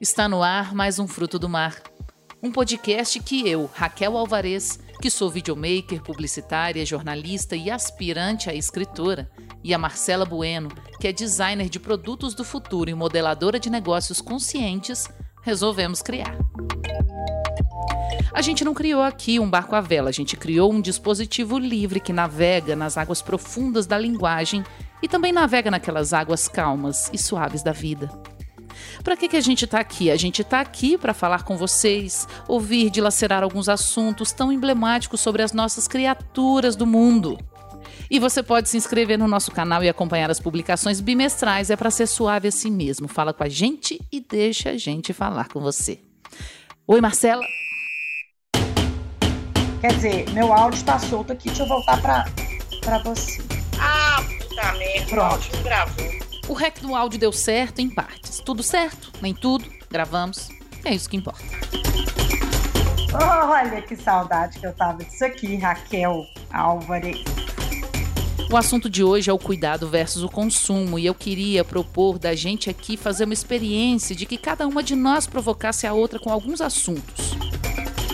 Está no ar mais um Fruto do Mar. Um podcast que eu, Raquel Alvarez, que sou videomaker, publicitária, jornalista e aspirante a escritora, e a Marcela Bueno, que é designer de produtos do futuro e modeladora de negócios conscientes, resolvemos criar. A gente não criou aqui um barco à vela, a gente criou um dispositivo livre que navega nas águas profundas da linguagem e também navega naquelas águas calmas e suaves da vida. Para que, que a gente está aqui? A gente está aqui para falar com vocês, ouvir dilacerar alguns assuntos tão emblemáticos sobre as nossas criaturas do mundo. E você pode se inscrever no nosso canal e acompanhar as publicações bimestrais. É para ser suave assim mesmo. Fala com a gente e deixa a gente falar com você. Oi, Marcela. Quer dizer, meu áudio está solto aqui. Deixa eu voltar para você. Ah, puta merda. Pronto. O áudio não gravou. O rec do áudio deu certo em partes. Tudo certo? Nem tudo. Gravamos. É isso que importa. Olha que saudade que eu tava disso aqui, Raquel Álvares. O assunto de hoje é o cuidado versus o consumo e eu queria propor da gente aqui fazer uma experiência de que cada uma de nós provocasse a outra com alguns assuntos.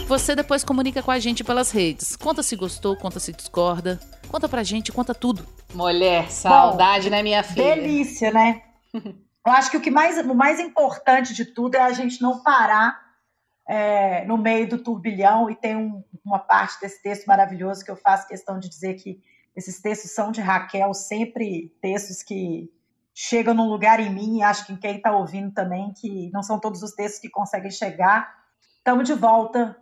Você depois comunica com a gente pelas redes. Conta se gostou, conta se discorda. Conta pra gente, conta tudo. Mulher, saudade, Bom, né, minha filha? Delícia, né? Eu acho que o que mais, o mais importante de tudo é a gente não parar é, no meio do turbilhão. E tem um, uma parte desse texto maravilhoso que eu faço questão de dizer que esses textos são de Raquel, sempre textos que chegam num lugar em mim, e acho que em quem está ouvindo também, que não são todos os textos que conseguem chegar. Estamos de volta.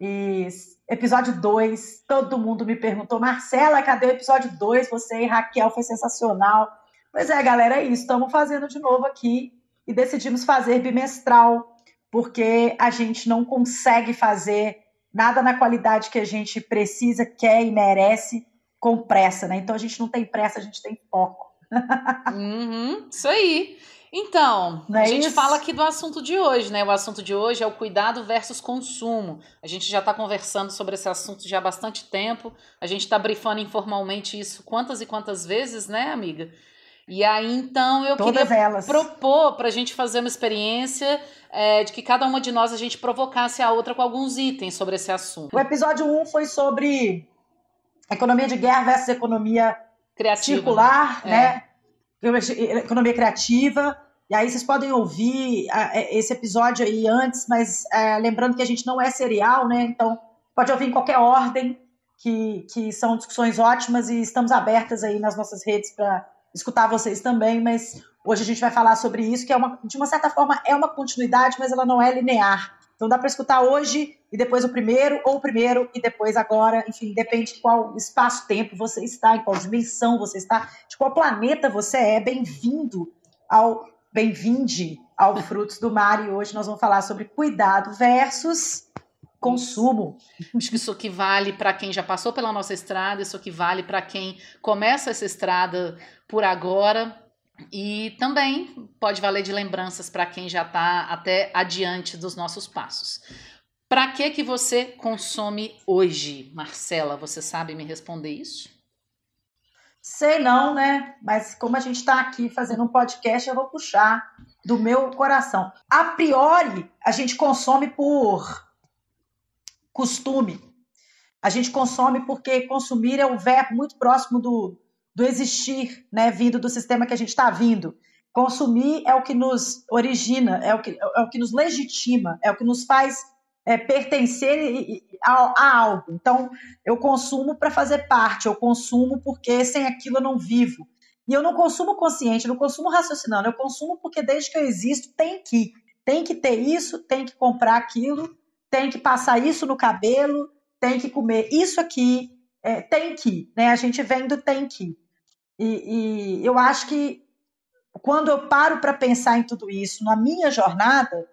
E episódio 2, todo mundo me perguntou, Marcela, cadê o episódio 2? Você e Raquel foi sensacional. Pois é, galera, é isso. Estamos fazendo de novo aqui e decidimos fazer bimestral, porque a gente não consegue fazer nada na qualidade que a gente precisa, quer e merece com pressa, né? Então a gente não tem pressa, a gente tem foco. uhum, isso aí. Então, Não a é gente isso? fala aqui do assunto de hoje, né? O assunto de hoje é o cuidado versus consumo. A gente já está conversando sobre esse assunto já há bastante tempo. A gente está brifando informalmente isso quantas e quantas vezes, né, amiga? E aí, então, eu Todas queria elas. propor para a gente fazer uma experiência é, de que cada uma de nós a gente provocasse a outra com alguns itens sobre esse assunto. O episódio 1 um foi sobre economia de guerra versus economia Criativa, circular, né? né? economia criativa. E aí vocês podem ouvir é, esse episódio aí antes, mas é, lembrando que a gente não é serial, né? Então pode ouvir em qualquer ordem, que, que são discussões ótimas e estamos abertas aí nas nossas redes para escutar vocês também, mas hoje a gente vai falar sobre isso, que é uma, de uma certa forma é uma continuidade, mas ela não é linear. Então dá para escutar hoje e depois o primeiro, ou o primeiro e depois agora, enfim, depende de qual espaço-tempo você está, em qual dimensão você está, de qual planeta você é. Bem-vindo ao Bem-vinde ao Frutos do Mar e hoje nós vamos falar sobre cuidado versus consumo. Isso que vale para quem já passou pela nossa estrada, isso que vale para quem começa essa estrada por agora e também pode valer de lembranças para quem já está até adiante dos nossos passos. Para que que você consome hoje, Marcela? Você sabe me responder isso? Sei não, né? Mas como a gente está aqui fazendo um podcast, eu vou puxar do meu coração. A priori, a gente consome por costume. A gente consome porque consumir é um verbo muito próximo do, do existir, né, vindo do sistema que a gente está vindo. Consumir é o que nos origina, é o que, é o que nos legitima, é o que nos faz é, pertencer a, a, algo. Então, eu consumo para fazer parte, eu consumo porque sem aquilo eu não vivo. E eu não consumo consciente, eu não consumo raciocinando, eu consumo porque desde que eu existo tem que. Tem que ter isso, tem que comprar aquilo, tem que passar isso no cabelo, tem que comer isso aqui, é, tem que. Né? A gente vem do tem que. E, e eu acho que quando eu paro para pensar em tudo isso, na minha jornada,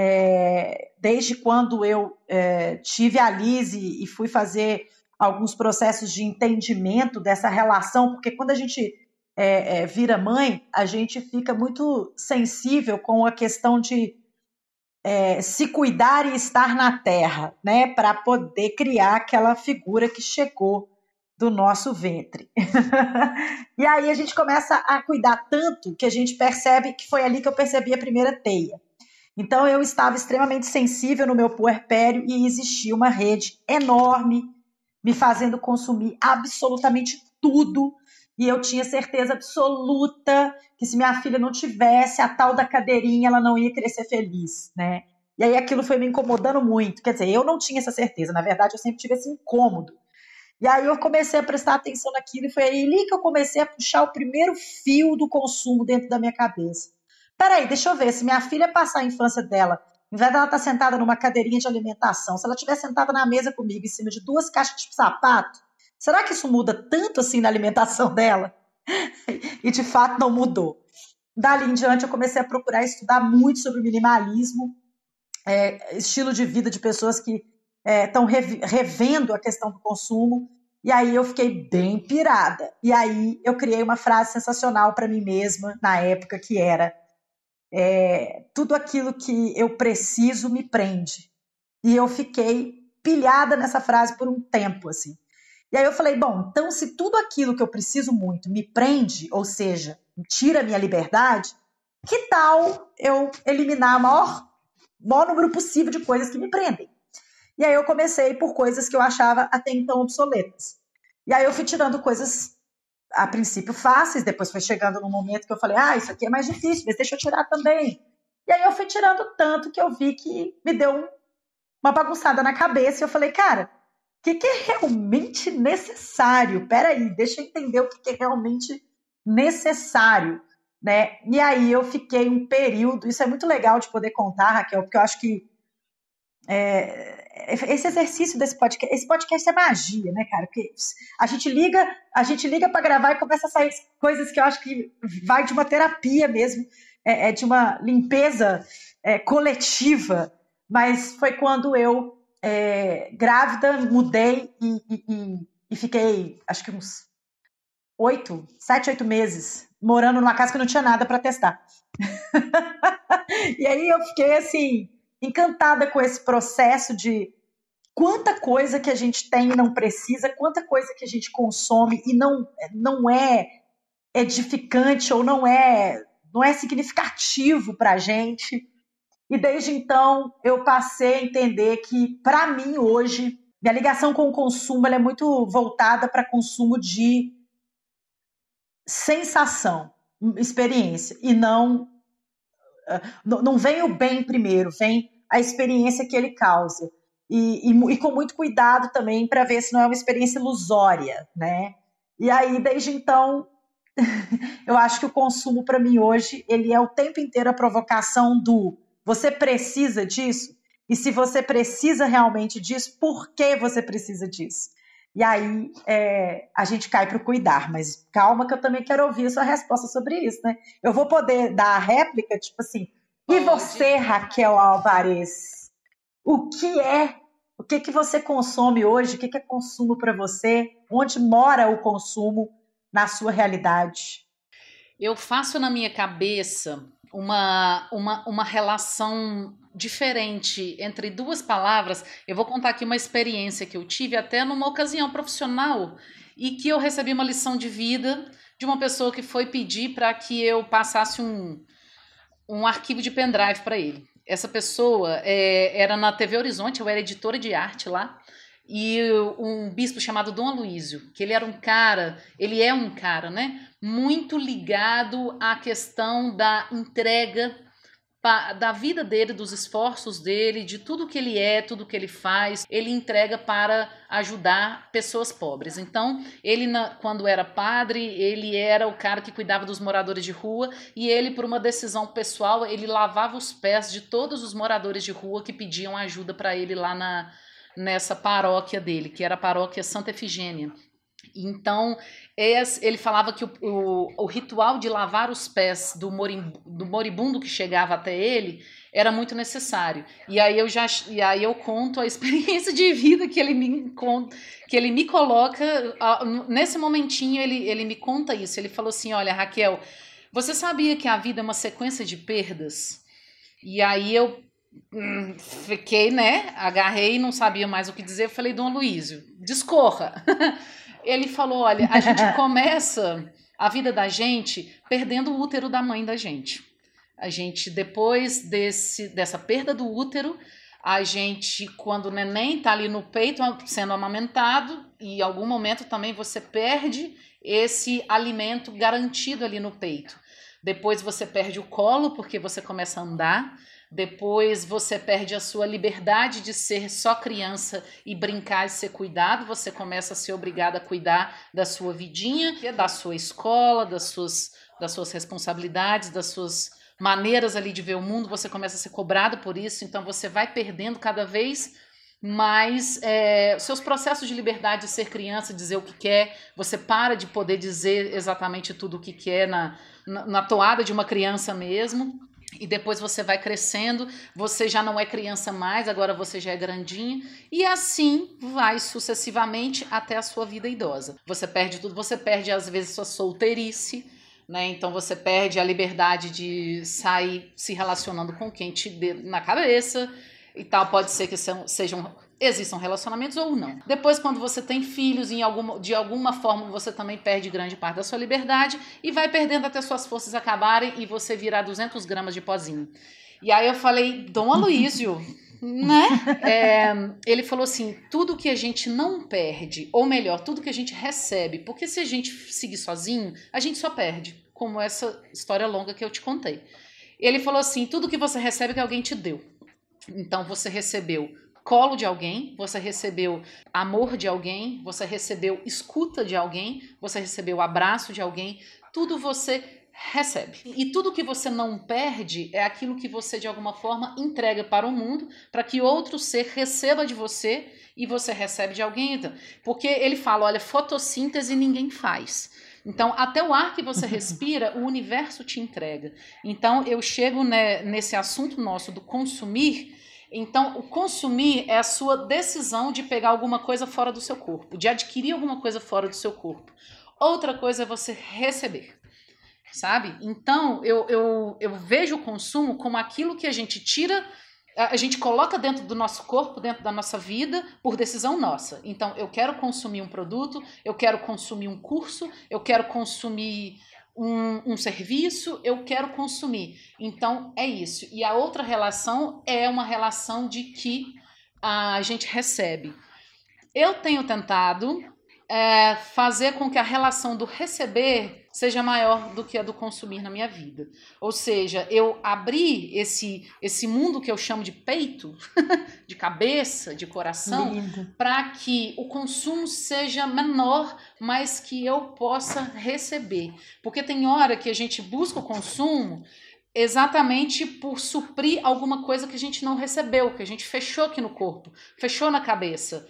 é, desde quando eu é, tive a Lise e fui fazer alguns processos de entendimento dessa relação, porque quando a gente é, é vira mãe, a gente fica muito sensível com a questão de é, se cuidar e estar na terra, né, para poder criar aquela figura que chegou do nosso ventre. e aí a gente começa a cuidar tanto que a gente percebe que foi ali que eu percebi a primeira teia. Então eu estava extremamente sensível no meu puerpério e existia uma rede enorme me fazendo consumir absolutamente tudo. E eu tinha certeza absoluta que se minha filha não tivesse a tal da cadeirinha, ela não ia crescer feliz, né? E aí aquilo foi me incomodando muito. Quer dizer, eu não tinha essa certeza. Na verdade, eu sempre tive esse incômodo. E aí eu comecei a prestar atenção naquilo e foi aí que eu comecei a puxar o primeiro fio do consumo dentro da minha cabeça. Peraí, deixa eu ver, se minha filha passar a infância dela, em vez dela estar tá sentada numa cadeirinha de alimentação, se ela estiver sentada na mesa comigo em cima de duas caixas de sapato, será que isso muda tanto assim na alimentação dela? e de fato não mudou. Dali em diante eu comecei a procurar estudar muito sobre minimalismo, é, estilo de vida de pessoas que estão é, revendo a questão do consumo. E aí eu fiquei bem pirada. E aí eu criei uma frase sensacional para mim mesma na época que era é, tudo aquilo que eu preciso me prende. E eu fiquei pilhada nessa frase por um tempo assim. E aí eu falei, bom, então se tudo aquilo que eu preciso muito me prende, ou seja, tira minha liberdade, que tal eu eliminar o maior, maior número possível de coisas que me prendem? E aí eu comecei por coisas que eu achava até então obsoletas. E aí eu fui tirando coisas a princípio fáceis, depois foi chegando num momento que eu falei, ah, isso aqui é mais difícil, mas deixa eu tirar também. E aí eu fui tirando tanto que eu vi que me deu uma bagunçada na cabeça e eu falei, cara, o que, que, é realmente necessário? Peraí, deixa eu entender o que, que é realmente necessário. Né? E aí eu fiquei um período, isso é muito legal de poder contar, Raquel, porque eu acho que é, esse exercício desse podcast, esse podcast é magia, né, cara? Porque a gente liga, a gente liga para gravar e começa a sair coisas que eu acho que vai de uma terapia mesmo, é, é de uma limpeza é, coletiva. Mas foi quando eu, é, grávida, mudei e, e, e, fiquei, acho que uns oito, sete, oito meses morando numa casa que não tinha nada para testar. e aí eu fiquei assim encantada com esse processo de quanta coisa que a gente tem e não precisa, quanta coisa que a gente consome e não, não é edificante ou não é não é significativo para a gente. E desde então eu passei a entender que para mim hoje minha ligação com o consumo é muito voltada para consumo de sensação, experiência e não não vem o bem primeiro, vem a experiência que ele causa. E, e, e com muito cuidado também para ver se não é uma experiência ilusória, né? E aí, desde então, eu acho que o consumo para mim hoje, ele é o tempo inteiro a provocação do você precisa disso? E se você precisa realmente disso, por que você precisa disso? E aí é, a gente cai para o cuidar, mas calma que eu também quero ouvir a sua resposta sobre isso, né? Eu vou poder dar a réplica, tipo assim, e você, Raquel Alvarez? O que é? O que, que você consome hoje? O que, que é consumo para você? Onde mora o consumo na sua realidade? Eu faço na minha cabeça uma, uma, uma relação diferente entre duas palavras. Eu vou contar aqui uma experiência que eu tive até numa ocasião profissional e que eu recebi uma lição de vida de uma pessoa que foi pedir para que eu passasse um, um arquivo de pendrive para ele. Essa pessoa é, era na TV Horizonte, eu era editora de arte lá, e um bispo chamado Dom Aloísio, que ele era um cara, ele é um cara, né, muito ligado à questão da entrega da vida dele, dos esforços dele, de tudo que ele é, tudo que ele faz, ele entrega para ajudar pessoas pobres. Então, ele quando era padre, ele era o cara que cuidava dos moradores de rua e ele por uma decisão pessoal, ele lavava os pés de todos os moradores de rua que pediam ajuda para ele lá na nessa paróquia dele, que era a paróquia Santa Efigênia. Então, ele falava que o, o, o, ritual de lavar os pés do, do moribundo que chegava até ele era muito necessário. E aí eu já e aí eu conto a experiência de vida que ele me que ele me coloca nesse momentinho ele, ele me conta isso. Ele falou assim: "Olha, Raquel, você sabia que a vida é uma sequência de perdas?" E aí eu fiquei, né? Agarrei, e não sabia mais o que dizer. Falei: "Dom Luísio, discorra." ele falou: olha, a gente começa a vida da gente perdendo o útero da mãe da gente. A gente, depois desse, dessa perda do útero, a gente, quando o neném está ali no peito sendo amamentado, e em algum momento também você perde esse alimento garantido ali no peito. Depois você perde o colo, porque você começa a andar. Depois você perde a sua liberdade de ser só criança e brincar e ser cuidado. Você começa a ser obrigada a cuidar da sua vidinha, da sua escola, das suas, das suas responsabilidades, das suas maneiras ali de ver o mundo. Você começa a ser cobrado por isso. Então você vai perdendo cada vez mais é, seus processos de liberdade de ser criança, dizer o que quer, você para de poder dizer exatamente tudo o que quer na, na, na toada de uma criança mesmo e depois você vai crescendo, você já não é criança mais, agora você já é grandinho, e assim vai sucessivamente até a sua vida idosa. Você perde tudo, você perde às vezes sua solteirice, né? Então você perde a liberdade de sair se relacionando com quem te dê na cabeça e tal. Pode ser que sejam existam relacionamentos ou não. Depois, quando você tem filhos, em alguma, de alguma forma você também perde grande parte da sua liberdade e vai perdendo até suas forças acabarem e você virar 200 gramas de pozinho. E aí eu falei, Dom Aloísio, né? É, ele falou assim: tudo que a gente não perde, ou melhor, tudo que a gente recebe, porque se a gente seguir sozinho, a gente só perde, como essa história longa que eu te contei. Ele falou assim: tudo que você recebe que alguém te deu. Então você recebeu colo de alguém, você recebeu amor de alguém, você recebeu escuta de alguém, você recebeu abraço de alguém, tudo você recebe. E tudo que você não perde é aquilo que você de alguma forma entrega para o mundo, para que outro ser receba de você e você recebe de alguém. Então, porque ele fala, olha, fotossíntese ninguém faz. Então, até o ar que você respira, o universo te entrega. Então, eu chego né, nesse assunto nosso do consumir então, o consumir é a sua decisão de pegar alguma coisa fora do seu corpo, de adquirir alguma coisa fora do seu corpo. Outra coisa é você receber, sabe? Então, eu, eu, eu vejo o consumo como aquilo que a gente tira, a gente coloca dentro do nosso corpo, dentro da nossa vida, por decisão nossa. Então, eu quero consumir um produto, eu quero consumir um curso, eu quero consumir um, um, serviço, eu quero consumir. Então é isso. E a outra relação é uma relação de que a gente recebe. Eu tenho tentado é, fazer com que a relação do receber seja maior do que a do consumir na minha vida. Ou seja, eu abri esse, esse mundo que eu chamo de peito, de cabeça, de coração, para que o consumo seja menor, mas que eu possa receber. Porque tem hora que a gente busca o consumo exatamente por suprir alguma coisa que a gente não recebeu, que a gente fechou aqui no corpo, fechou na cabeça.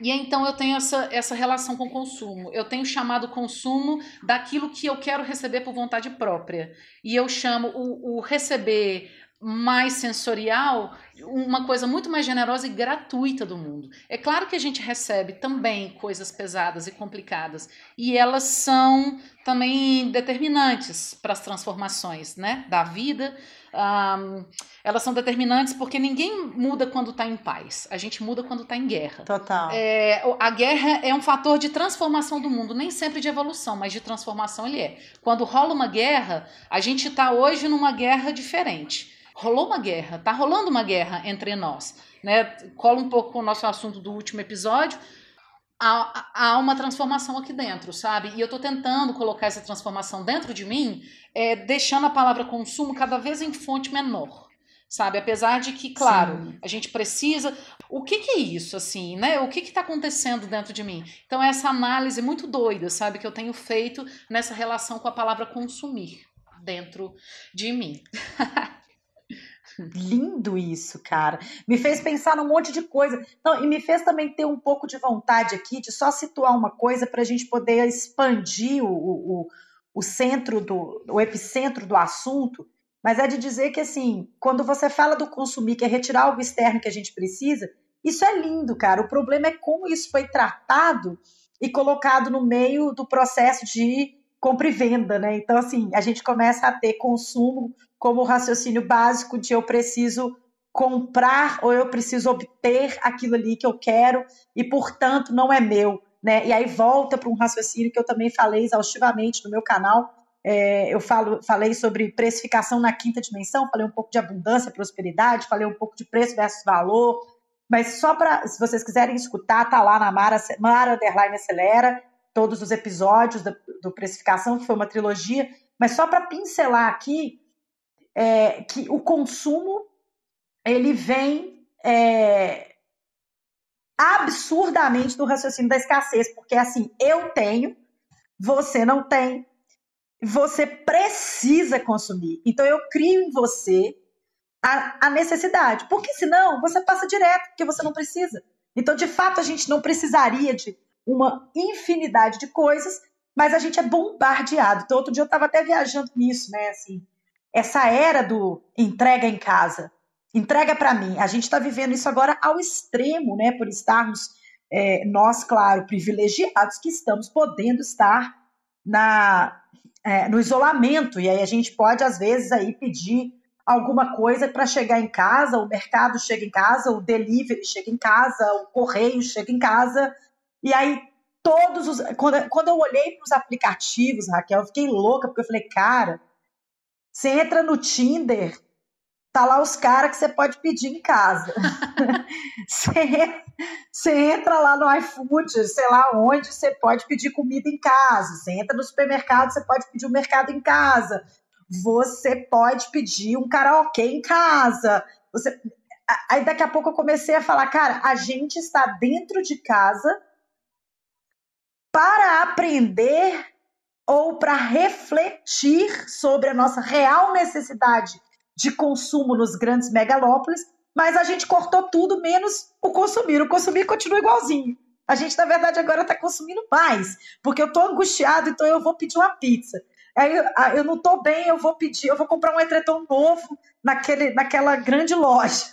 E então eu tenho essa, essa relação com o consumo. Eu tenho chamado consumo daquilo que eu quero receber por vontade própria. E eu chamo o, o receber mais sensorial uma coisa muito mais generosa e gratuita do mundo. É claro que a gente recebe também coisas pesadas e complicadas e elas são também determinantes para as transformações né, da vida. Um, elas são determinantes porque ninguém muda quando está em paz. A gente muda quando está em guerra. Total. É, a guerra é um fator de transformação do mundo, nem sempre de evolução, mas de transformação ele é. Quando rola uma guerra, a gente está hoje numa guerra diferente rolou uma guerra, tá rolando uma guerra entre nós, né? Cola um pouco com o nosso assunto do último episódio. Há, há uma transformação aqui dentro, sabe? E eu tô tentando colocar essa transformação dentro de mim, é, deixando a palavra consumo cada vez em fonte menor sabe? Apesar de que, claro, Sim. a gente precisa. O que, que, é isso, assim, né? O que está acontecendo dentro de mim? Então, essa análise muito doida, sabe, que eu tenho feito nessa relação com a palavra consumir dentro de mim. Lindo isso, cara. Me fez pensar num monte de coisa. Não, e me fez também ter um pouco de vontade aqui de só situar uma coisa para a gente poder expandir o, o, o centro do, o epicentro do assunto. Mas é de dizer que, assim, quando você fala do consumir, que é retirar algo externo que a gente precisa, isso é lindo, cara. O problema é como isso foi tratado e colocado no meio do processo de compra e venda, né? Então, assim, a gente começa a ter consumo como raciocínio básico de eu preciso comprar ou eu preciso obter aquilo ali que eu quero e, portanto, não é meu. Né? E aí volta para um raciocínio que eu também falei exaustivamente no meu canal, é, eu falo, falei sobre precificação na quinta dimensão, falei um pouco de abundância, prosperidade, falei um pouco de preço versus valor, mas só para, se vocês quiserem escutar, tá lá na Mara, Mara Underline Acelera, todos os episódios do, do Precificação, que foi uma trilogia, mas só para pincelar aqui, é, que o consumo, ele vem é, absurdamente do raciocínio da escassez, porque assim, eu tenho, você não tem, você precisa consumir. Então eu crio em você a, a necessidade, porque senão você passa direto, porque você não precisa. Então, de fato, a gente não precisaria de uma infinidade de coisas, mas a gente é bombardeado. Então, outro dia eu estava até viajando nisso, né? Assim, essa era do entrega em casa, entrega para mim. A gente está vivendo isso agora ao extremo, né? Por estarmos é, nós, claro, privilegiados que estamos podendo estar na é, no isolamento e aí a gente pode às vezes aí pedir alguma coisa para chegar em casa, o mercado chega em casa, o delivery chega em casa, o correio chega em casa e aí todos os. Quando, quando eu olhei para os aplicativos, Raquel, eu fiquei louca, porque eu falei, cara, você entra no Tinder, tá lá os caras que você pode pedir em casa. você, você entra lá no iFood, sei lá onde, você pode pedir comida em casa. Você entra no supermercado, você pode pedir o um mercado em casa. Você pode pedir um karaokê em casa. Você... Aí daqui a pouco eu comecei a falar, cara, a gente está dentro de casa para aprender ou para refletir sobre a nossa real necessidade de consumo nos grandes megalópolis, mas a gente cortou tudo menos o consumir. O consumir continua igualzinho. A gente, na verdade, agora está consumindo mais, porque eu estou angustiado, então eu vou pedir uma pizza. Aí eu, ah, eu não estou bem, eu vou pedir, eu vou comprar um etretom novo naquele, naquela grande loja.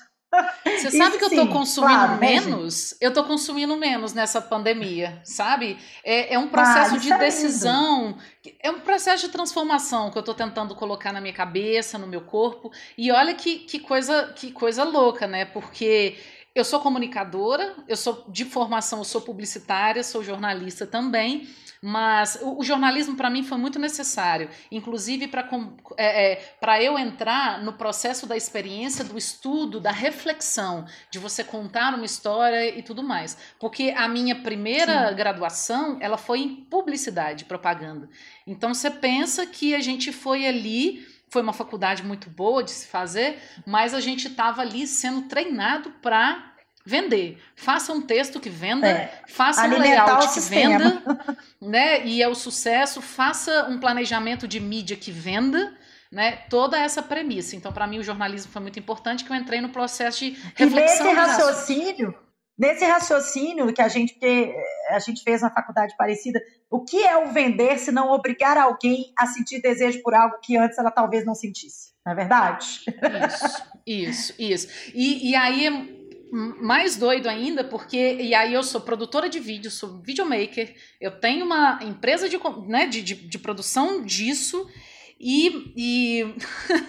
Você sabe que eu estou consumindo claro, menos? Né, eu estou consumindo menos nessa pandemia, sabe? É, é um processo ah, de é decisão, é um processo de transformação que eu estou tentando colocar na minha cabeça, no meu corpo. E olha que, que, coisa, que coisa louca, né? Porque eu sou comunicadora, eu sou de formação, eu sou publicitária, sou jornalista também. Mas o, o jornalismo para mim foi muito necessário, inclusive para é, é, eu entrar no processo da experiência, do estudo, da reflexão, de você contar uma história e tudo mais. Porque a minha primeira Sim. graduação ela foi em publicidade, propaganda. Então você pensa que a gente foi ali foi uma faculdade muito boa de se fazer, mas a gente estava ali sendo treinado para vender. Faça um texto que venda, é, faça um layout que venda, né? E é o sucesso, faça um planejamento de mídia que venda, né? Toda essa premissa. Então, para mim, o jornalismo foi muito importante que eu entrei no processo de reflexão. E nesse raciocínio, nesse raciocínio que a gente que a gente fez na faculdade parecida, o que é o vender se não obrigar alguém a sentir desejo por algo que antes ela talvez não sentisse? Não é verdade? Isso, isso, isso. E, e aí mais doido ainda, porque e aí eu sou produtora de vídeo, sou videomaker, eu tenho uma empresa de, né, de, de, de produção disso e, e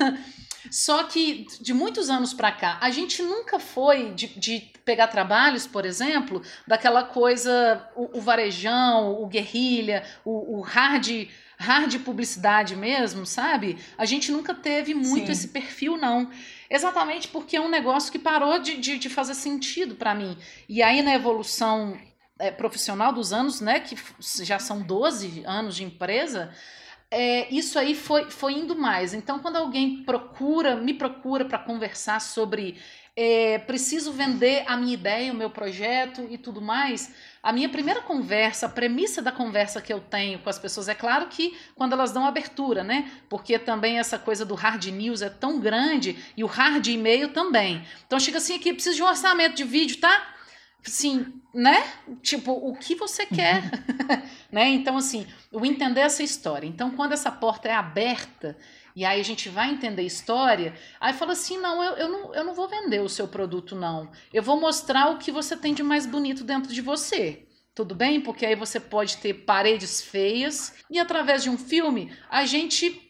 só que de muitos anos para cá a gente nunca foi de, de pegar trabalhos, por exemplo, daquela coisa o, o varejão, o guerrilha, o, o hard hard publicidade mesmo, sabe? A gente nunca teve muito Sim. esse perfil, não. Exatamente porque é um negócio que parou de, de, de fazer sentido para mim. E aí, na evolução é, profissional dos anos, né, que já são 12 anos de empresa, é, isso aí foi, foi indo mais. Então, quando alguém procura, me procura para conversar sobre é, preciso vender a minha ideia, o meu projeto e tudo mais, a minha primeira conversa, a premissa da conversa que eu tenho com as pessoas, é claro que quando elas dão abertura, né? Porque também essa coisa do hard news é tão grande e o hard e-mail também. Então chega assim aqui, preciso de um orçamento de vídeo, tá? Assim, né? Tipo, o que você quer, né? Então assim, o entender essa história. Então quando essa porta é aberta, e aí a gente vai entender história, aí fala assim, não eu, eu não, eu não vou vender o seu produto, não. Eu vou mostrar o que você tem de mais bonito dentro de você. Tudo bem? Porque aí você pode ter paredes feias e através de um filme a gente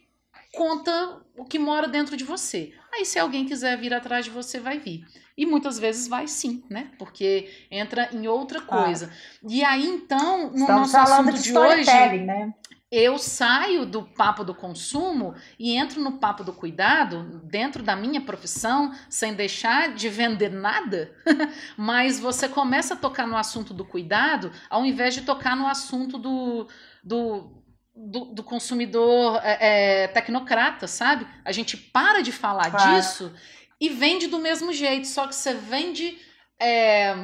conta o que mora dentro de você. Aí se alguém quiser vir atrás de você, vai vir. E muitas vezes vai sim, né? Porque entra em outra coisa. Ah. E aí então, no Estamos nosso assunto de, de hoje, né? Eu saio do papo do consumo e entro no papo do cuidado dentro da minha profissão, sem deixar de vender nada, mas você começa a tocar no assunto do cuidado ao invés de tocar no assunto do, do do, do, consumidor é, é, tecnocrata, sabe? A gente para de falar disso e vende do mesmo jeito, só que você vende é,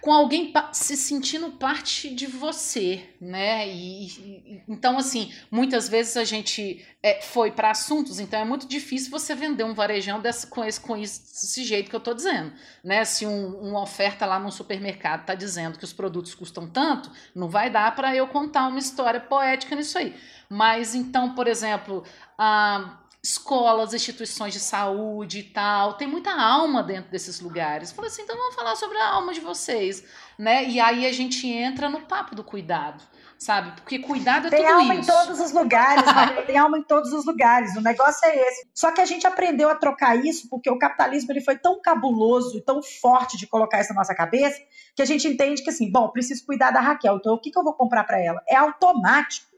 com alguém se sentindo parte de você, né? E, e então, assim, muitas vezes a gente é, foi para assuntos, então é muito difícil você vender um varejão com, esse, com esse jeito que eu estou dizendo, né? Se um, uma oferta lá no supermercado está dizendo que os produtos custam tanto, não vai dar para eu contar uma história poética nisso aí. Mas então, por exemplo, a escolas, instituições de saúde e tal. Tem muita alma dentro desses lugares. Falei assim, então vamos falar sobre a alma de vocês, né? E aí a gente entra no papo do cuidado, sabe? Porque cuidado é tem tudo alma isso. em todos os lugares, tem alma em todos os lugares. O negócio é esse. Só que a gente aprendeu a trocar isso porque o capitalismo ele foi tão cabuloso e tão forte de colocar isso na nossa cabeça que a gente entende que assim, bom, preciso cuidar da Raquel. Então o que, que eu vou comprar para ela? É automático.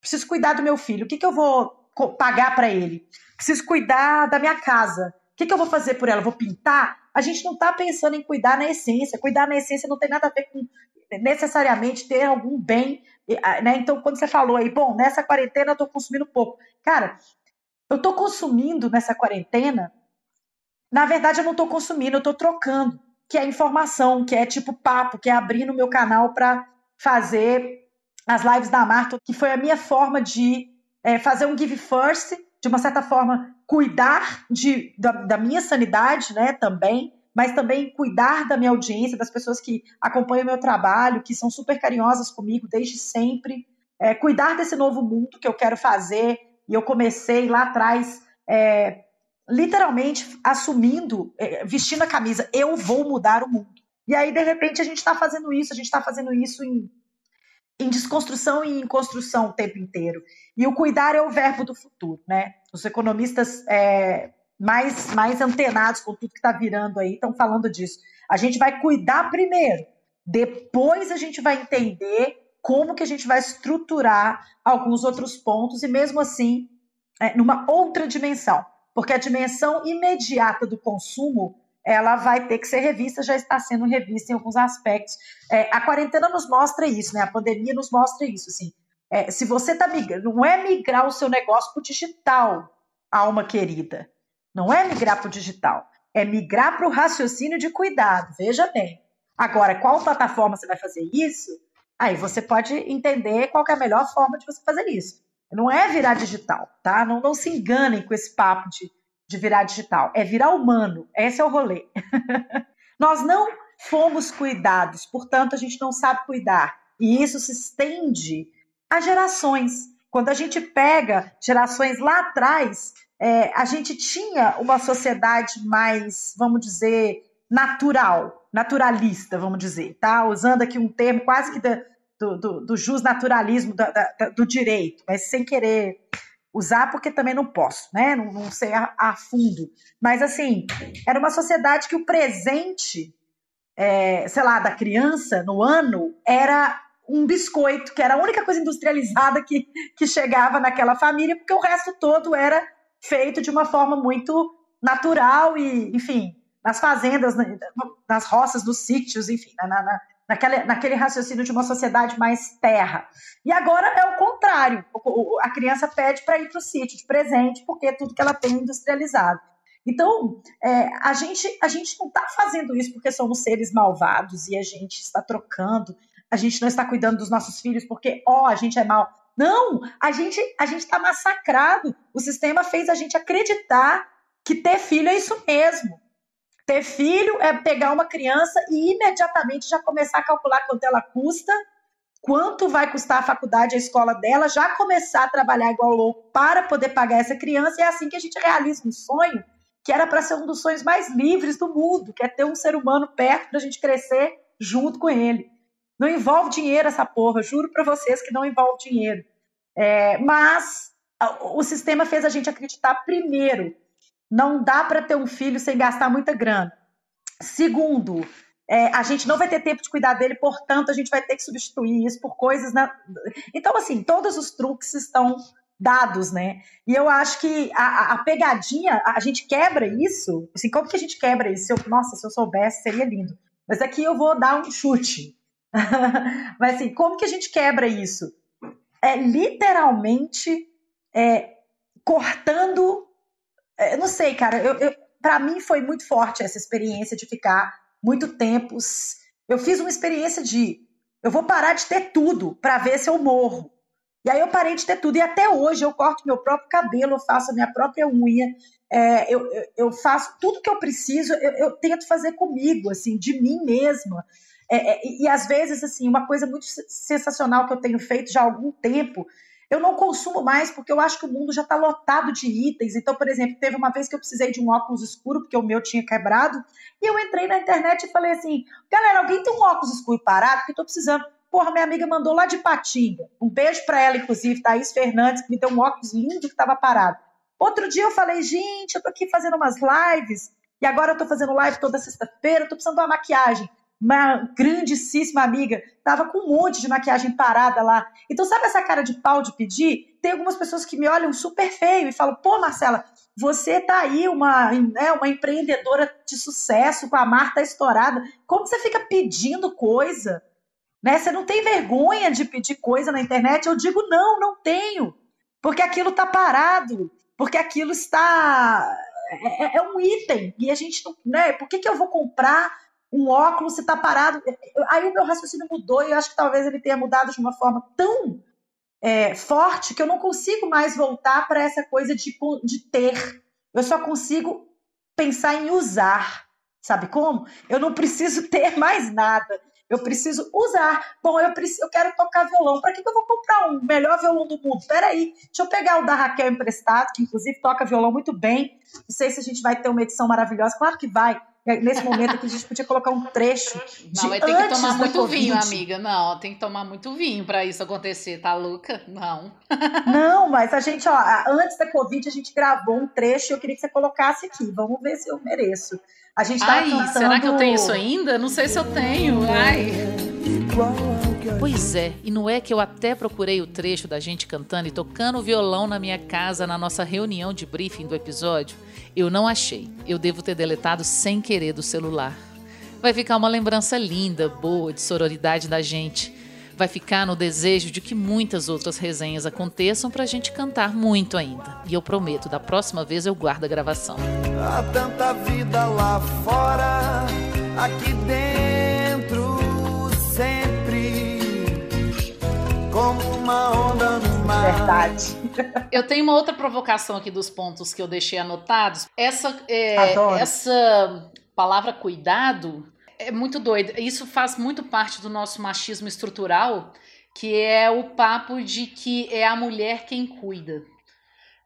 Preciso cuidar do meu filho. O que, que eu vou pagar para ele. Preciso cuidar da minha casa. O que, que eu vou fazer por ela? Vou pintar? A gente não está pensando em cuidar na essência. Cuidar na essência não tem nada a ver com necessariamente ter algum bem. Né? Então, quando você falou aí, bom, nessa quarentena eu estou consumindo pouco. Cara, eu estou consumindo nessa quarentena. Na verdade, eu não estou consumindo, eu estou trocando. Que é informação, que é tipo papo, que é abrir no meu canal para fazer as lives da Marta, que foi a minha forma de é, fazer um give first, de uma certa forma, cuidar de, da, da, minha sanidade, né, também, mas também cuidar da minha audiência, das pessoas que acompanham meu trabalho, que são super carinhosas comigo desde sempre, é, cuidar desse novo mundo que eu quero fazer, e eu comecei lá atrás, é, literalmente assumindo, é, vestindo a camisa, eu vou mudar o mundo. E aí, de repente, a gente está fazendo isso, a gente está fazendo isso em em desconstrução e em construção o tempo inteiro. E o cuidar é o verbo do futuro, né? Os economistas é, mais, mais antenados com tudo que está virando aí estão falando disso. A gente vai cuidar primeiro, depois a gente vai entender como que a gente vai estruturar alguns outros pontos e mesmo assim é, numa outra dimensão, porque a dimensão imediata do consumo ela vai ter que ser revista, já está sendo revista em alguns aspectos. É, a quarentena nos mostra isso, né? A pandemia nos mostra isso, assim. É, se você está migrando, não é migrar o seu negócio para o digital, alma querida. Não é migrar para o digital, é migrar para o raciocínio de cuidado. Veja bem. Agora, qual plataforma você vai fazer isso? Aí você pode entender qual é a melhor forma de você fazer isso. Não é virar digital, tá? Não, não se enganem com esse papo de de virar digital, é virar humano. Esse é o rolê. Nós não fomos cuidados, portanto, a gente não sabe cuidar. E isso se estende a gerações. Quando a gente pega gerações lá atrás, é, a gente tinha uma sociedade mais, vamos dizer, natural, naturalista, vamos dizer, tá? Usando aqui um termo quase que do, do, do jus naturalismo do, do direito, mas sem querer usar porque também não posso, né? Não, não sei a, a, fundo. Mas assim, era uma sociedade que o presente, é, sei lá, da criança no ano era um biscoito, que era a única coisa industrializada que, que chegava naquela família, porque o resto todo era feito de uma forma muito natural e, enfim, nas fazendas, nas roças, nos sítios, enfim, na, na, naquele, naquele raciocínio de uma sociedade mais terra. E agora é o contrário. A criança pede para ir para o sítio de presente, porque é tudo que ela tem industrializado. Então, é, a, gente, a gente não está fazendo isso porque somos seres malvados e a gente está trocando, a gente não está cuidando dos nossos filhos porque, ó, a gente é mal. Não, a gente a gente está massacrado. O sistema fez a gente acreditar que ter filho é isso mesmo. Ter filho é pegar uma criança e imediatamente já começar a calcular quanto ela custa, quanto vai custar a faculdade, a escola dela, já começar a trabalhar igual louco para poder pagar essa criança. E é assim que a gente realiza um sonho que era para ser um dos sonhos mais livres do mundo, que é ter um ser humano perto para a gente crescer junto com ele. Não envolve dinheiro essa porra, juro para vocês que não envolve dinheiro. É, mas o sistema fez a gente acreditar primeiro não dá para ter um filho sem gastar muita grana. Segundo, é, a gente não vai ter tempo de cuidar dele, portanto, a gente vai ter que substituir isso por coisas. Na... Então, assim, todos os truques estão dados, né? E eu acho que a, a, pegadinha, a gente quebra isso. Assim, como que a gente quebra isso? Eu, nossa, se eu soubesse, seria lindo. Mas aqui eu vou dar um chute. Mas assim, como que a gente quebra isso? É literalmente é, cortando. É, não sei, cara. Eu, eu para mim foi muito forte essa experiência de ficar muito tempo. Eu fiz uma experiência de eu vou parar de ter tudo para ver se eu morro. E aí eu parei de ter tudo. E até hoje eu corto meu próprio cabelo, eu faço a minha própria unha, é, eu, eu, faço tudo que eu preciso, eu, eu, tento fazer comigo, assim, de mim mesma. É, é, e, e às vezes, assim, uma coisa muito sensacional que eu tenho feito já há algum tempo, eu não consumo mais porque eu acho que o mundo já está lotado de itens. Então, por exemplo, teve uma vez que eu precisei de um óculos escuro, porque o meu tinha quebrado, e eu entrei na internet e falei assim: galera, alguém tem um óculos escuro parado? Porque eu estou precisando. Porra, minha amiga mandou lá de Patinga. Um beijo para ela, inclusive, Thaís Fernandes, que me deu um óculos lindo que estava parado. Outro dia eu falei, gente, eu tô aqui fazendo umas lives, e agora eu tô fazendo live toda sexta-feira, eu tô precisando de uma maquiagem. Uma grandíssima amiga tava com um monte de maquiagem parada lá. Então, sabe essa cara de pau de pedir? Tem algumas pessoas que me olham super feio e falam, pô, Marcela, você tá aí, uma, né, uma empreendedora de sucesso, com a marca estourada. Como você fica pedindo coisa? Né? Você não tem vergonha de pedir coisa na internet? Eu digo, não, não tenho. Porque aquilo está parado, porque aquilo está. É, é, é, um item. E a gente não. Né? Por que, que eu vou comprar um óculos se está parado? Aí o meu raciocínio mudou e eu acho que talvez ele tenha mudado de uma forma tão é, forte que eu não consigo mais voltar para essa coisa de, de ter. Eu só consigo pensar em usar. Sabe como? Eu não preciso ter mais nada. Eu preciso usar. Bom, eu, preciso, eu quero tocar violão. Para que, que eu vou comprar um melhor violão do mundo? Peraí, deixa eu pegar o da Raquel emprestado, que inclusive toca violão muito bem. Não sei se a gente vai ter uma edição maravilhosa. Claro que vai. Nesse momento aqui a gente podia colocar um trecho. De não, mas tem que tomar muito vinho, amiga. Não, tem que tomar muito vinho para isso acontecer, tá louca? Não. Não, mas a gente, ó, antes da Covid, a gente gravou um trecho e eu queria que você colocasse aqui. Vamos ver se eu mereço. A gente tá Ai, cantando... será que eu tenho isso ainda? Não sei se eu tenho. Ai. Pois é, e não é que eu até procurei o trecho da gente cantando e tocando violão na minha casa na nossa reunião de briefing do episódio? Eu não achei. Eu devo ter deletado sem querer do celular. Vai ficar uma lembrança linda, boa, de sororidade da gente vai ficar no desejo de que muitas outras resenhas aconteçam para a gente cantar muito ainda. E eu prometo, da próxima vez eu guardo a gravação. Há tanta vida lá fora, aqui dentro como uma onda no mar. Verdade. Eu tenho uma outra provocação aqui dos pontos que eu deixei anotados. Essa, é, essa palavra cuidado é muito doido. Isso faz muito parte do nosso machismo estrutural, que é o papo de que é a mulher quem cuida.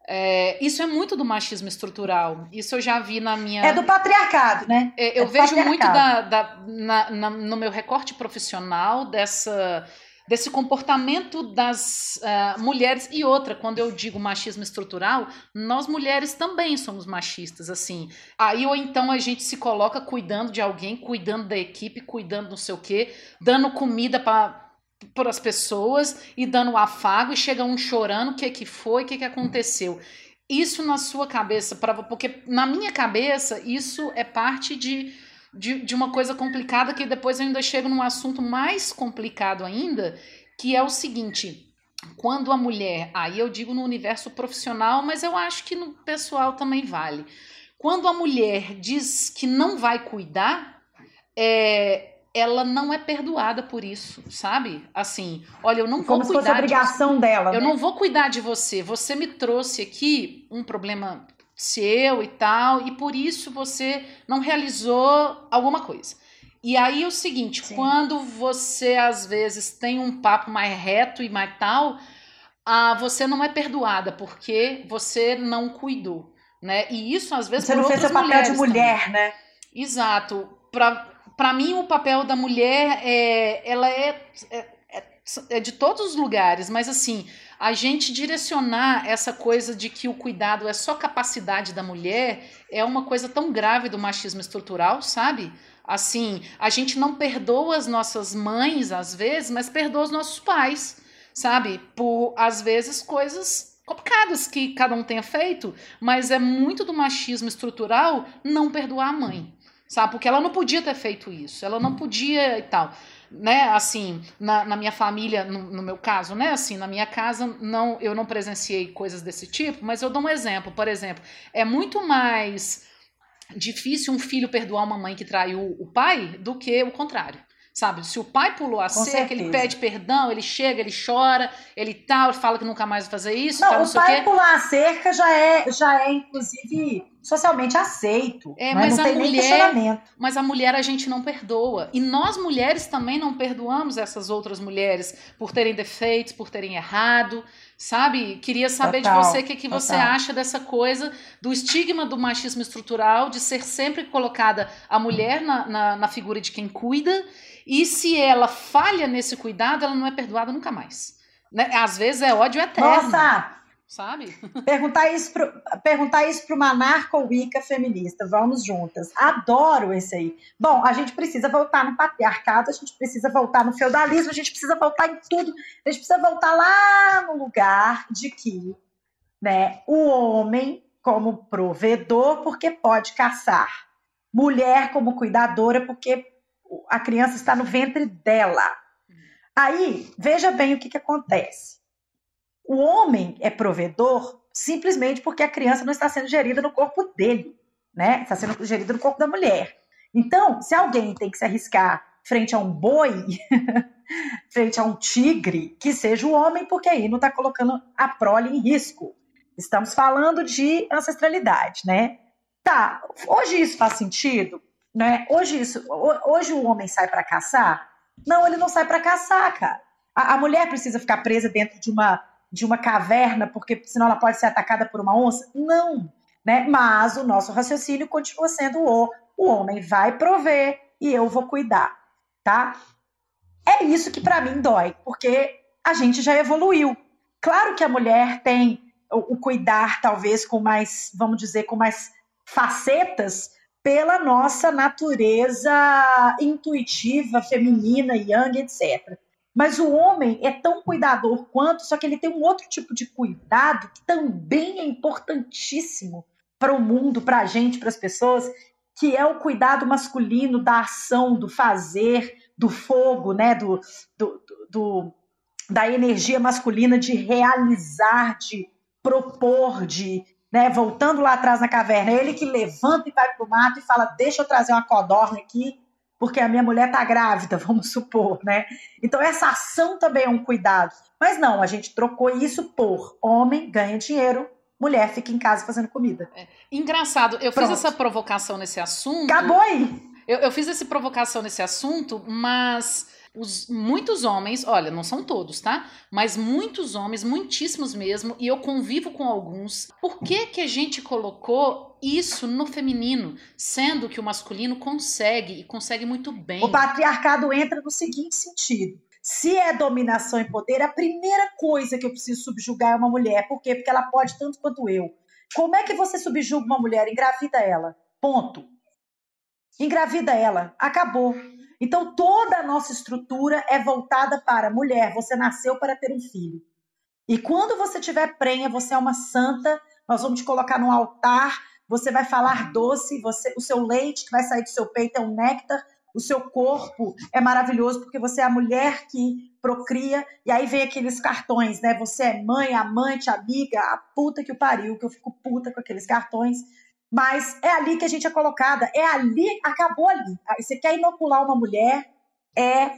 É, isso é muito do machismo estrutural. Isso eu já vi na minha. É do patriarcado, né? É, eu é vejo muito da, da na, na, no meu recorte profissional dessa desse comportamento das uh, mulheres. E outra, quando eu digo machismo estrutural, nós mulheres também somos machistas, assim. Aí ou então a gente se coloca cuidando de alguém, cuidando da equipe, cuidando não sei o quê, dando comida para as pessoas e dando afago e chega um chorando, o que que foi, o que que aconteceu. Isso na sua cabeça, porque na minha cabeça isso é parte de de, de uma coisa complicada que depois eu ainda chego num assunto mais complicado ainda, que é o seguinte: quando a mulher, aí eu digo no universo profissional, mas eu acho que no pessoal também vale. Quando a mulher diz que não vai cuidar, é, ela não é perdoada por isso, sabe? Assim, olha, eu não Como vou cuidar. Como se fosse obrigação de dela. Eu né? não vou cuidar de você. Você me trouxe aqui um problema seu e tal, e por isso você não realizou alguma coisa. E aí é o seguinte, Sim. quando você às vezes tem um papo mais reto e mais tal, ah, você não é perdoada porque você não cuidou, né? E isso às vezes você não fez seu papel de mulher, também. né? Exato. Para para mim o papel da mulher é ela é, é, é, é de todos os lugares, mas assim a gente direcionar essa coisa de que o cuidado é só capacidade da mulher é uma coisa tão grave do machismo estrutural, sabe? Assim, a gente não perdoa as nossas mães às vezes, mas perdoa os nossos pais, sabe? Por às vezes coisas complicadas que cada um tenha feito, mas é muito do machismo estrutural não perdoar a mãe, sabe? Porque ela não podia ter feito isso, ela não podia e tal né, assim, na, na minha família, no, no, meu caso, né, assim, na minha casa, não, eu não presenciei coisas desse tipo, mas eu dou um exemplo, por exemplo, é muito mais difícil um filho perdoar uma mãe que traiu o pai do que o contrário. Sabe, se o pai pulou a Com cerca, certeza. ele pede perdão, ele chega, ele chora, ele tal, fala que nunca mais vai fazer isso. Não, tal, o pai pular a cerca já é, já é inclusive socialmente aceito. É, né? mas não a tem mulher. Mas a mulher a gente não perdoa. E nós mulheres também não perdoamos essas outras mulheres por terem defeitos, por terem errado. Sabe? Queria saber total, de você o que, que você acha dessa coisa do estigma do machismo estrutural, de ser sempre colocada a mulher na, na, na figura de quem cuida e se ela falha nesse cuidado, ela não é perdoada nunca mais. Né? Às vezes é ódio eterno. Nossa! Sabe? Perguntar isso para perguntar isso para uma narco-wicca feminista. Vamos juntas. Adoro esse aí. Bom, a gente precisa voltar no patriarcado, a gente precisa voltar no feudalismo, a gente precisa voltar em tudo. A gente precisa voltar lá no lugar de que né, o homem como provedor, porque pode caçar. Mulher como cuidadora, porque a criança está no ventre dela. Aí, veja bem o que, que acontece. O homem é provedor simplesmente porque a criança não está sendo gerida no corpo dele, né? Está sendo gerida no corpo da mulher. Então, se alguém tem que se arriscar frente a um boi, frente a um tigre, que seja o homem, porque aí não está colocando a prole em risco. Estamos falando de ancestralidade, né? Tá, hoje isso faz sentido? Né? Hoje, isso, hoje o homem sai para caçar? Não, ele não sai para caçar, cara. A, a, mulher precisa ficar presa dentro de uma, de uma caverna, porque senão ela pode ser atacada por uma onça? Não. Né? Mas o nosso raciocínio continua sendo o, o homem vai prover e eu vou cuidar, tá? É isso que para mim dói, porque a gente já evoluiu. Claro que a mulher tem o, o cuidar, talvez, com mais, vamos dizer, com mais facetas, pela nossa natureza intuitiva, feminina, yang, etc. Mas o homem é tão cuidador quanto, só que ele tem um outro tipo de cuidado que também é importantíssimo para o mundo, para a gente, para as pessoas, que é o cuidado masculino da ação, do fazer, do fogo, né, do, do, do da energia masculina de realizar, de propor, de né, voltando lá atrás na caverna, ele que levanta e vai para o mato e fala: Deixa eu trazer uma codorna aqui, porque a minha mulher está grávida, vamos supor, né? Então, essa ação também é um cuidado. Mas não, a gente trocou isso por homem ganha dinheiro, mulher fica em casa fazendo comida. É. Engraçado, eu Pronto. fiz essa provocação nesse assunto. Acabou aí! Eu, eu fiz essa provocação nesse assunto, mas os, muitos homens, olha, não são todos, tá? Mas muitos homens, muitíssimos mesmo, e eu convivo com alguns. Por que que a gente colocou isso no feminino, sendo que o masculino consegue e consegue muito bem? O patriarcado entra no seguinte sentido. Se é dominação e poder, a primeira coisa que eu preciso subjugar é uma mulher. Por quê? Porque ela pode tanto quanto eu. Como é que você subjuga uma mulher? Engravida ela. Ponto. Engravida ela. Acabou. Então, toda a nossa estrutura é voltada para mulher, você nasceu para ter um filho. E quando você tiver prenha, você é uma santa, nós vamos te colocar no altar, você vai falar doce, você, o seu leite que vai sair do seu peito é um néctar, o seu corpo é maravilhoso porque você é a mulher que procria, e aí vem aqueles cartões, né? Você é mãe, amante, amiga, a puta que o pariu, que eu fico puta com aqueles cartões mas é ali que a gente é colocada, é ali, acabou ali. Você quer inocular uma mulher, é,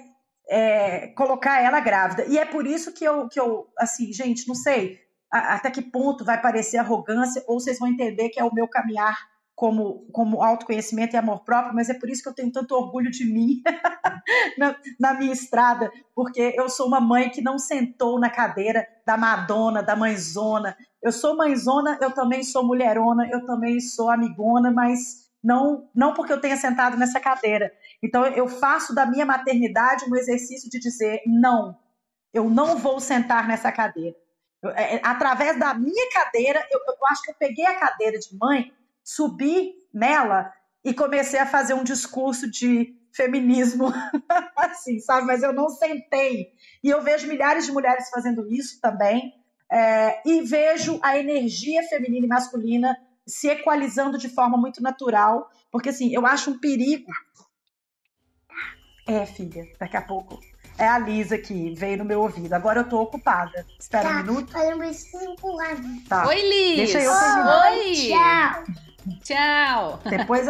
é colocar ela grávida. E é por isso que eu, que eu assim, gente, não sei até que ponto vai parecer arrogância, ou vocês vão entender que é o meu caminhar como, como autoconhecimento e amor próprio, mas é por isso que eu tenho tanto orgulho de mim na, na, minha estrada, porque eu sou uma mãe que não sentou na cadeira da Madonna, da mãezona. Eu sou mãezona, eu também sou mulherona, eu também sou amigona, mas não, não porque eu tenha sentado nessa cadeira. Então eu faço da minha maternidade um exercício de dizer não, eu não vou sentar nessa cadeira. Eu, é, através da minha cadeira, eu, eu acho que eu peguei a cadeira de mãe, subi nela e comecei a fazer um discurso de feminismo, assim, sabe? Mas eu não sentei. E eu vejo milhares de mulheres fazendo isso também. É, e vejo a energia feminina e masculina se equalizando de forma muito natural, porque assim, eu acho um perigo. É, filha, daqui a pouco. É a Lisa que veio no meu ouvido. Agora eu tô ocupada. Espera Tá, um minuto. precisa empurrar. Tá. Oi, Liz! Deixa eu terminar. Oi! Tchau. Tchau! Depois.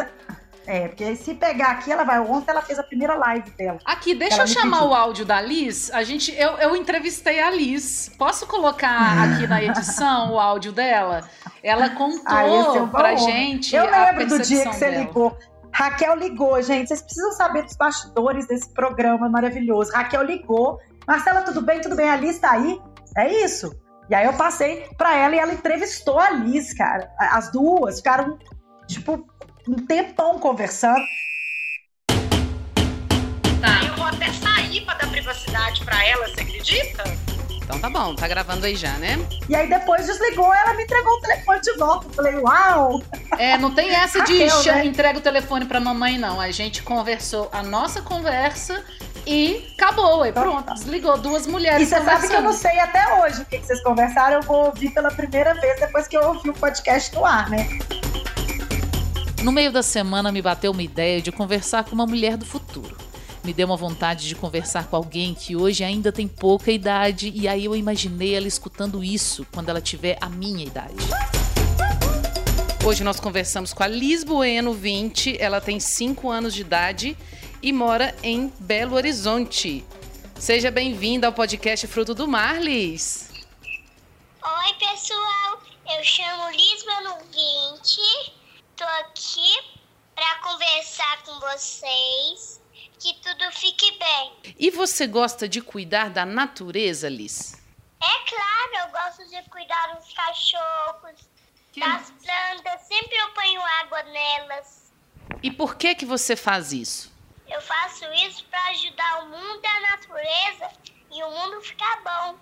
É, porque se pegar aqui, ela vai. Ontem ela fez a primeira live dela. Aqui, deixa eu chamar pediu. o áudio da Liz. A gente, eu, eu entrevistei a Liz. Posso colocar aqui na edição o áudio dela? Ela contou Ah, esse eu vou pra gente Eu lembro do dia que você dela. ligou. Raquel ligou, gente. Vocês precisam saber dos bastidores desse programa maravilhoso. Raquel ligou. Marcela, tudo bem? Tudo bem? A Liz tá aí? É isso. E aí eu passei pra ela e ela entrevistou a Liz, cara. As duas ficaram, tipo, um tempão conversando. Tá. Eu vou até sair pra dar privacidade pra ela, você acredita? Então tá bom, tá gravando aí já, né? E aí depois desligou, ela me entregou o telefone de volta. Eu falei, uau! É, não tem essa de Raquel, "Cha- né? entrega o telefone pra mamãe, não. A gente conversou a nossa conversa e acabou. E pronto, desligou. Duas E mulheres você sabe que eu não sei até hoje o que que vocês conversaram. Eu vou ouvir pela primeira vez depois que eu ouvi o podcast no ar, né? No meio da semana me bateu uma ideia de conversar com uma mulher do futuro. Me deu uma vontade de conversar com alguém que hoje ainda tem pouca idade e aí eu imaginei ela escutando isso quando ela tiver a minha idade. Hoje nós conversamos com a Liz Bueno, 20. Ela tem 5 anos de idade e mora em Belo Horizonte. Seja bem-vinda ao podcast Fruto do Mar, Liz. Oi, pessoal. Eu chamo Lisbano 20. Tô aqui pra conversar com vocês. Que tudo fique bem. E você gosta de cuidar da natureza, Liz? É claro, eu gosto de cuidar dos cachorros, das plantas. Sempre eu ponho água nelas. E por que que você faz isso? Eu faço isso pra ajudar o mundo e a natureza e o mundo ficar bom.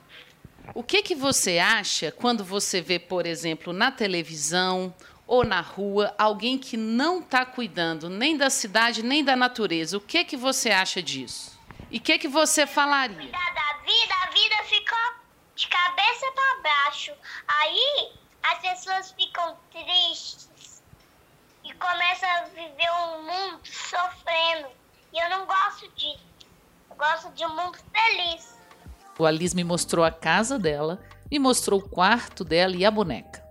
O que que você acha quando você vê, por exemplo, na televisão ou na rua alguém que não está cuidando nem da cidade nem da natureza? O que que você acha disso? E o que que você falaria? cuidar da vida, a vida ficou de cabeça para baixo. Aí as pessoas ficam tristes e começam a viver um mundo sofrendo. E eu não gosto disso. Eu gosto de um mundo feliz. O Alice me mostrou a casa dela, me mostrou o quarto dela e a boneca.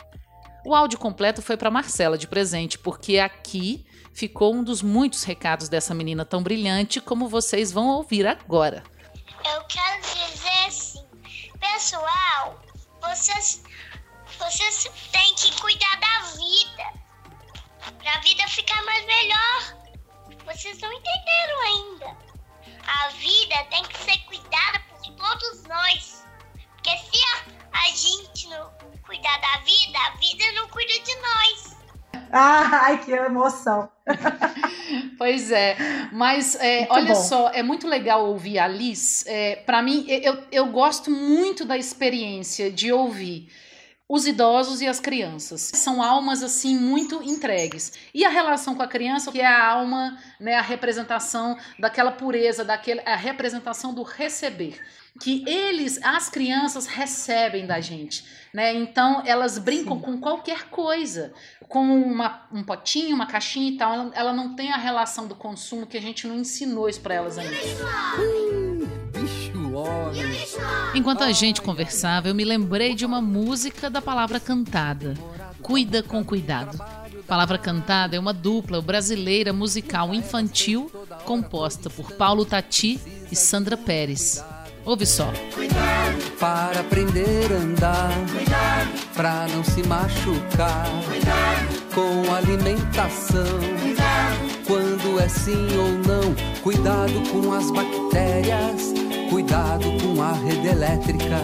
O áudio completo foi para Marcela de presente, porque aqui ficou um dos muitos recados dessa menina tão brilhante, como vocês vão ouvir agora. Eu quero dizer assim, pessoal, vocês, vocês têm que cuidar da vida. Pra vida ficar mais melhor. Vocês não entenderam ainda. A vida tem que ser cuidada por todos nós. Porque se a, a gente não cuidar da vida, a vida não cuida de nós. Ai, que emoção. Pois é, mas é, olha bom. só, é muito legal ouvir a Liz. É, para mim, eu, eu gosto muito da experiência de ouvir os idosos e as crianças. São almas assim muito entregues. E a relação com a criança, que é a alma, né, a representação daquela pureza, daquele, a representação do receber. Que eles, as crianças, recebem da gente. Né? Então, elas brincam Sim. com qualquer coisa com uma- um potinho, uma caixinha e tal, ela, ela não tem a relação do consumo que a gente não ensinou isso pra elas ainda. Bicho homem. Enquanto a gente conversava, eu me lembrei de uma música da palavra cantada. Cuida com cuidado. Palavra Cantada é uma dupla brasileira musical infantil composta por Paulo Tati e Sandra Pérez. Ouve só. Para aprender a andar, pra não se machucar, com alimentação. Quando é sim ou não, cuidado com as bactérias, cuidado com a rede elétrica,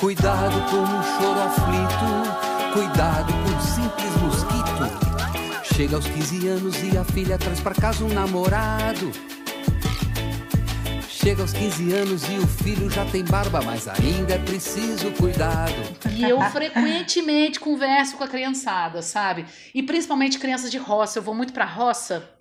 cuidado com um choro aflito, cuidado com um simples mosquito. Chega aos 15 anos e a filha traz pra casa um namorado. Chega aos 15 anos e o filho já tem barba, mas ainda é preciso cuidado. E eu frequentemente converso com a criançada, sabe? E principalmente crianças de roça. Eu vou muito pra roça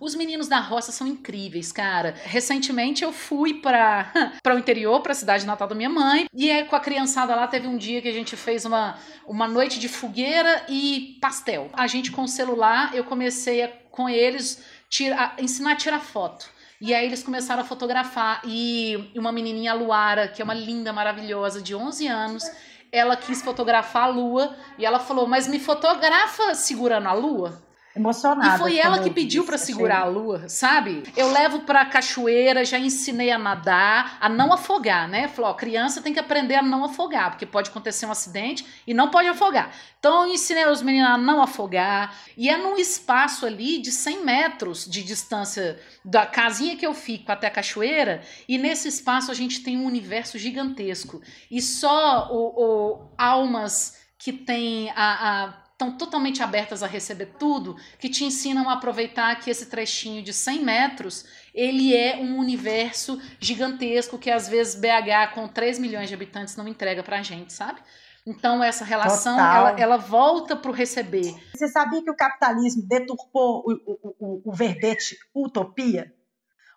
os meninos da roça são incríveis, cara. Recentemente eu fui para para o interior, para a cidade natal da minha mãe, e é, com a criançada lá teve um dia que a gente fez uma, uma noite de fogueira e pastel. A gente com o celular, eu comecei a, com eles tira, a, ensinar a tirar foto. E aí eles começaram a fotografar e uma menininha Luara, que é uma linda, maravilhosa de 11 anos, ela quis fotografar a lua e ela falou: "Mas me fotografa segurando a lua?" Emocionada. E foi ela que pediu para segurar a lua, sabe? Eu levo pra cachoeira, já ensinei a nadar, a não afogar, né? Falou, ó, criança tem que aprender a não afogar, porque pode acontecer um acidente e não pode afogar. Então eu ensinei os meninos a não afogar, e é num espaço ali de 100 metros de distância da casinha que eu fico até a cachoeira, e nesse espaço a gente tem um universo gigantesco. E só o, o almas que têm a, a estão totalmente abertas a receber tudo, que te ensinam a aproveitar que esse trechinho de 100 metros, ele é um universo gigantesco que às vezes BH com 3 milhões de habitantes não entrega pra gente, sabe? Então essa relação, ela, ela, volta para o receber. Você sabia que o capitalismo deturpou o, o, o, o verbete utopia?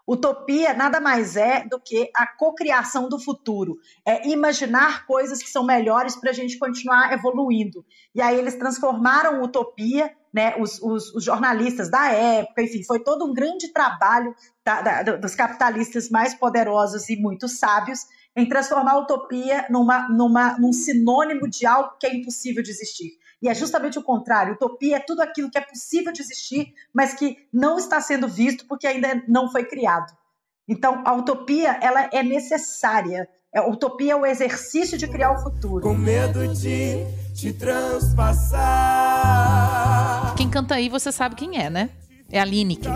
Utopia nada mais é do que a cocriação do futuro, é imaginar coisas que são melhores para a gente continuar evoluindo. E aí eles transformaram utopia, né, os, os, os, jornalistas da época, enfim, foi todo um grande trabalho da, da, dos capitalistas mais poderosos e muito sábios em transformar a utopia numa, numa, num sinônimo de algo que é impossível de existir. E é justamente o contrário. Utopia é tudo aquilo que é possível de existir, mas que não está sendo visto porque ainda não foi criado. Então, a utopia ela é necessária. A utopia é o exercício de criar o futuro. Com medo de te transpassar. Quem canta aí, você sabe quem é, né? É a Lineker.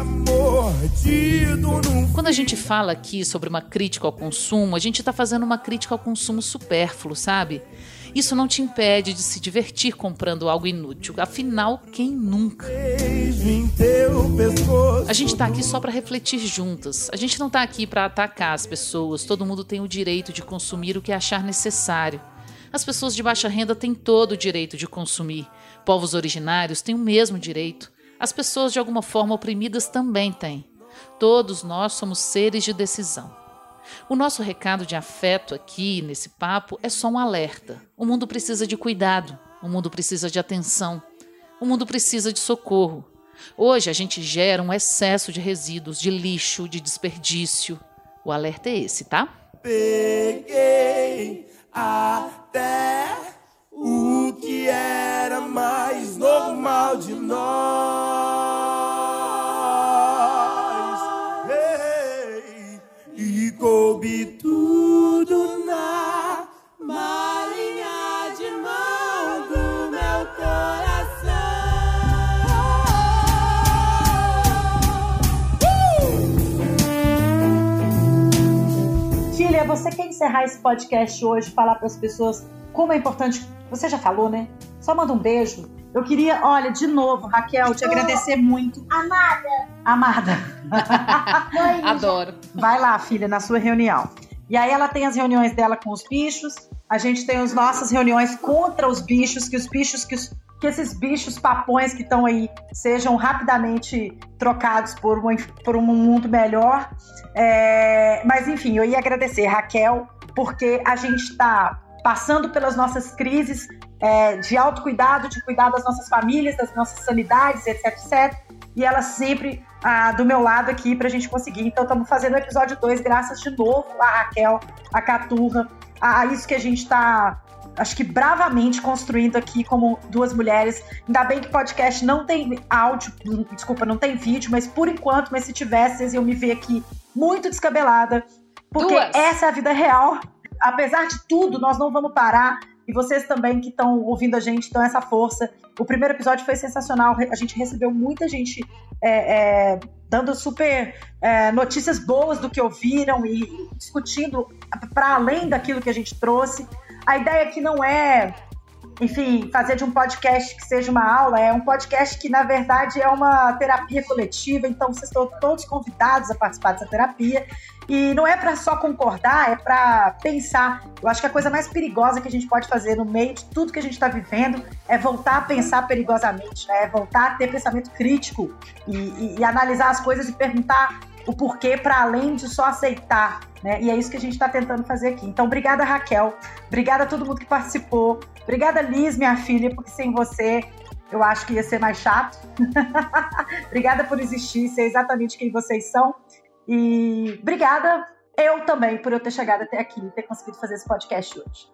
Quando a gente fala aqui sobre uma crítica ao consumo, a gente está fazendo uma crítica ao consumo supérfluo, sabe? Isso não te impede de se divertir comprando algo inútil. Afinal, quem nunca? A gente está aqui só para refletir juntas. A gente não está aqui para atacar as pessoas. Todo mundo tem o direito de consumir o que achar necessário. As pessoas de baixa renda têm todo o direito de consumir. Povos originários têm o mesmo direito. As pessoas de alguma forma oprimidas também têm. Todos nós somos seres de decisão. O nosso recado de afeto aqui nesse papo é só um alerta. O mundo precisa de cuidado, o mundo precisa de atenção, o mundo precisa de socorro. Hoje a gente gera um excesso de resíduos, de lixo, de desperdício. O alerta é esse, tá? Peguei até o que era mais normal de nós. Coube tudo na malinha de mão do meu coração. Tília, você quer encerrar esse podcast hoje, falar para as pessoas como é importante? Você já falou, né? Só manda um beijo eu queria, olha, de novo, Raquel, te agradecer muito. Amada. Amada. Adoro. Vai lá, filha, na sua reunião. E aí ela tem as reuniões dela com os bichos, a gente tem as nossas reuniões contra os bichos, que os bichos, que, os, que esses bichos papões que estão aí sejam rapidamente trocados por, uma, por um mundo melhor. É, mas enfim, eu ia agradecer, Raquel, porque a gente está passando pelas nossas crises é, de autocuidado, de cuidar das nossas famílias, das nossas sanidades, etc, etc. E ela sempre ah, do meu lado aqui para a gente conseguir. Então, estamos fazendo o episódio 2, graças de novo a Raquel, a Caturra, a, a isso que a gente está acho que bravamente construindo aqui como duas mulheres. Ainda bem que podcast não tem áudio, desculpa, não tem vídeo, mas por enquanto, mas se tivesse, vocês iam me ver aqui muito descabelada, porque Duas. essa é a vida real apesar de tudo, nós não vamos parar. E vocês também que estão ouvindo a gente dão essa força. O primeiro episódio foi sensacional. A gente recebeu muita gente é, é, dando super é, notícias boas do que ouviram e discutindo para além daquilo que a gente trouxe. A ideia aqui não é enfim, fazer de um podcast que seja uma aula, é um podcast que, na verdade, é uma terapia coletiva, então vocês estão todos convidados a participar dessa terapia. E não é para só concordar, é para pensar. Eu acho que a coisa mais perigosa que a gente pode fazer no meio de tudo que a gente está vivendo é voltar a pensar perigosamente, né? É voltar a ter pensamento crítico e, e, e analisar as coisas e perguntar o porquê para além de só aceitar, né? E é isso que a gente está tentando fazer aqui. Então, obrigada Raquel, obrigada a todo mundo que participou, obrigada Liz, minha filha, porque sem você eu acho que ia ser mais chato. obrigada por existir, ser exatamente quem vocês são. E obrigada eu também, por eu ter chegado até aqui e ter conseguido fazer esse podcast hoje.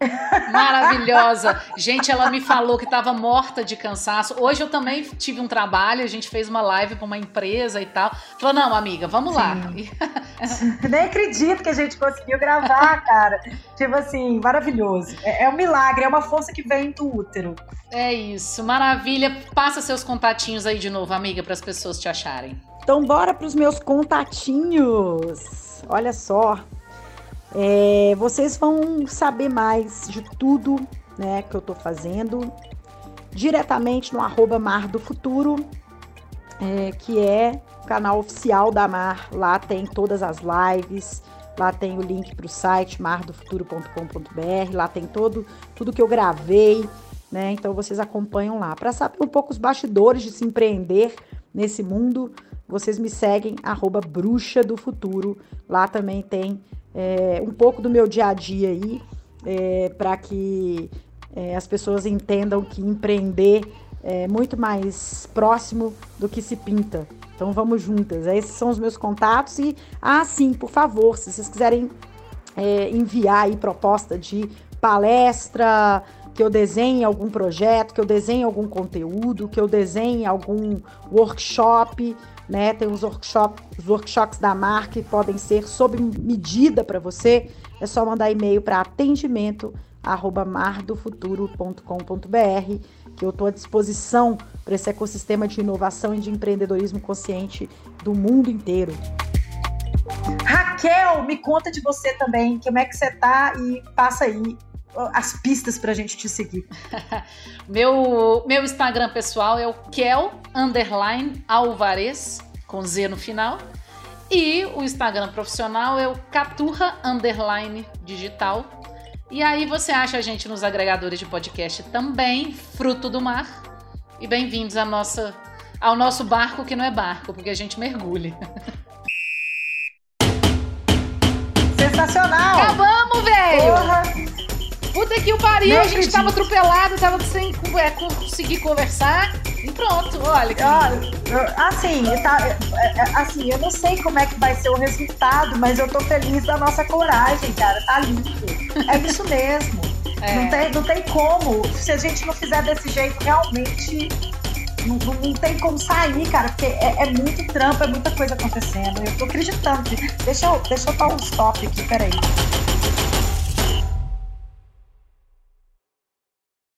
Maravilhosa. Gente, ela me falou que estava morta de cansaço. Hoje eu também tive um trabalho, a gente fez uma live para uma empresa e tal. Falou, não, amiga, vamos lá. Nem acredito que a gente conseguiu gravar, cara. tipo assim, maravilhoso. É, é um milagre, é uma força que vem do útero. É isso, maravilha. Passa seus contatinhos aí de novo, amiga, para as pessoas te acharem. Então, bora para os meus contatinhos. Olha só, é, vocês vão saber mais de tudo né, que eu estou fazendo diretamente no arroba Mar do Futuro, é, que é o canal oficial da Mar. Lá tem todas as lives, lá tem o link para o site mardofuturo.com.br, lá tem todo tudo que eu gravei, né? Então vocês acompanham lá. Para saber um pouco os bastidores de se empreender nesse mundo, vocês me seguem, arroba Bruxa do Futuro. Lá também tem é, um pouco do meu dia a dia aí, é, para que é, as pessoas entendam que empreender é muito mais próximo do que se pinta. Então vamos juntas. Esses são os meus contatos. E, ah, sim, por favor, se vocês quiserem é, enviar aí proposta de palestra, que eu desenhe algum projeto, que eu desenhe algum conteúdo, que eu desenhe algum workshop, né? Tem os, workshop, os workshops da marca que podem ser sob medida para você. É só mandar e-mail para atendimento mardofuturo.com.br que eu estou à disposição para esse ecossistema de inovação e de empreendedorismo consciente do mundo inteiro. Raquel, me conta de você também, como é que você tá e passa aí as pistas para a gente te seguir. meu, meu Instagram pessoal é o Kel underline Alvarez, com Z no final. E o Instagram profissional é o Caturra underline digital. E aí você acha a gente nos agregadores de podcast também, Fruto do Mar. E bem-vindos à nossa, ao nosso barco que não é barco, porque a gente mergulha. Sensacional! Acabamos, velho! Puta que o pariu, Não a gente acredito. tava atropelado, tava sem é, conseguir conversar. E pronto, olha. Que... assim, tá, é, é, assim, eu não sei como é que vai ser o resultado, mas eu tô feliz da nossa coragem, cara. Tá lindo. É isso mesmo. É. Não, tem, não tem como. Se a gente não fizer desse jeito, realmente não, não, não, tem como sair, cara, porque é, é, muito trampo, é muita coisa acontecendo. Eu tô acreditando. Deixa eu, deixa eu dar um stop aqui, peraí.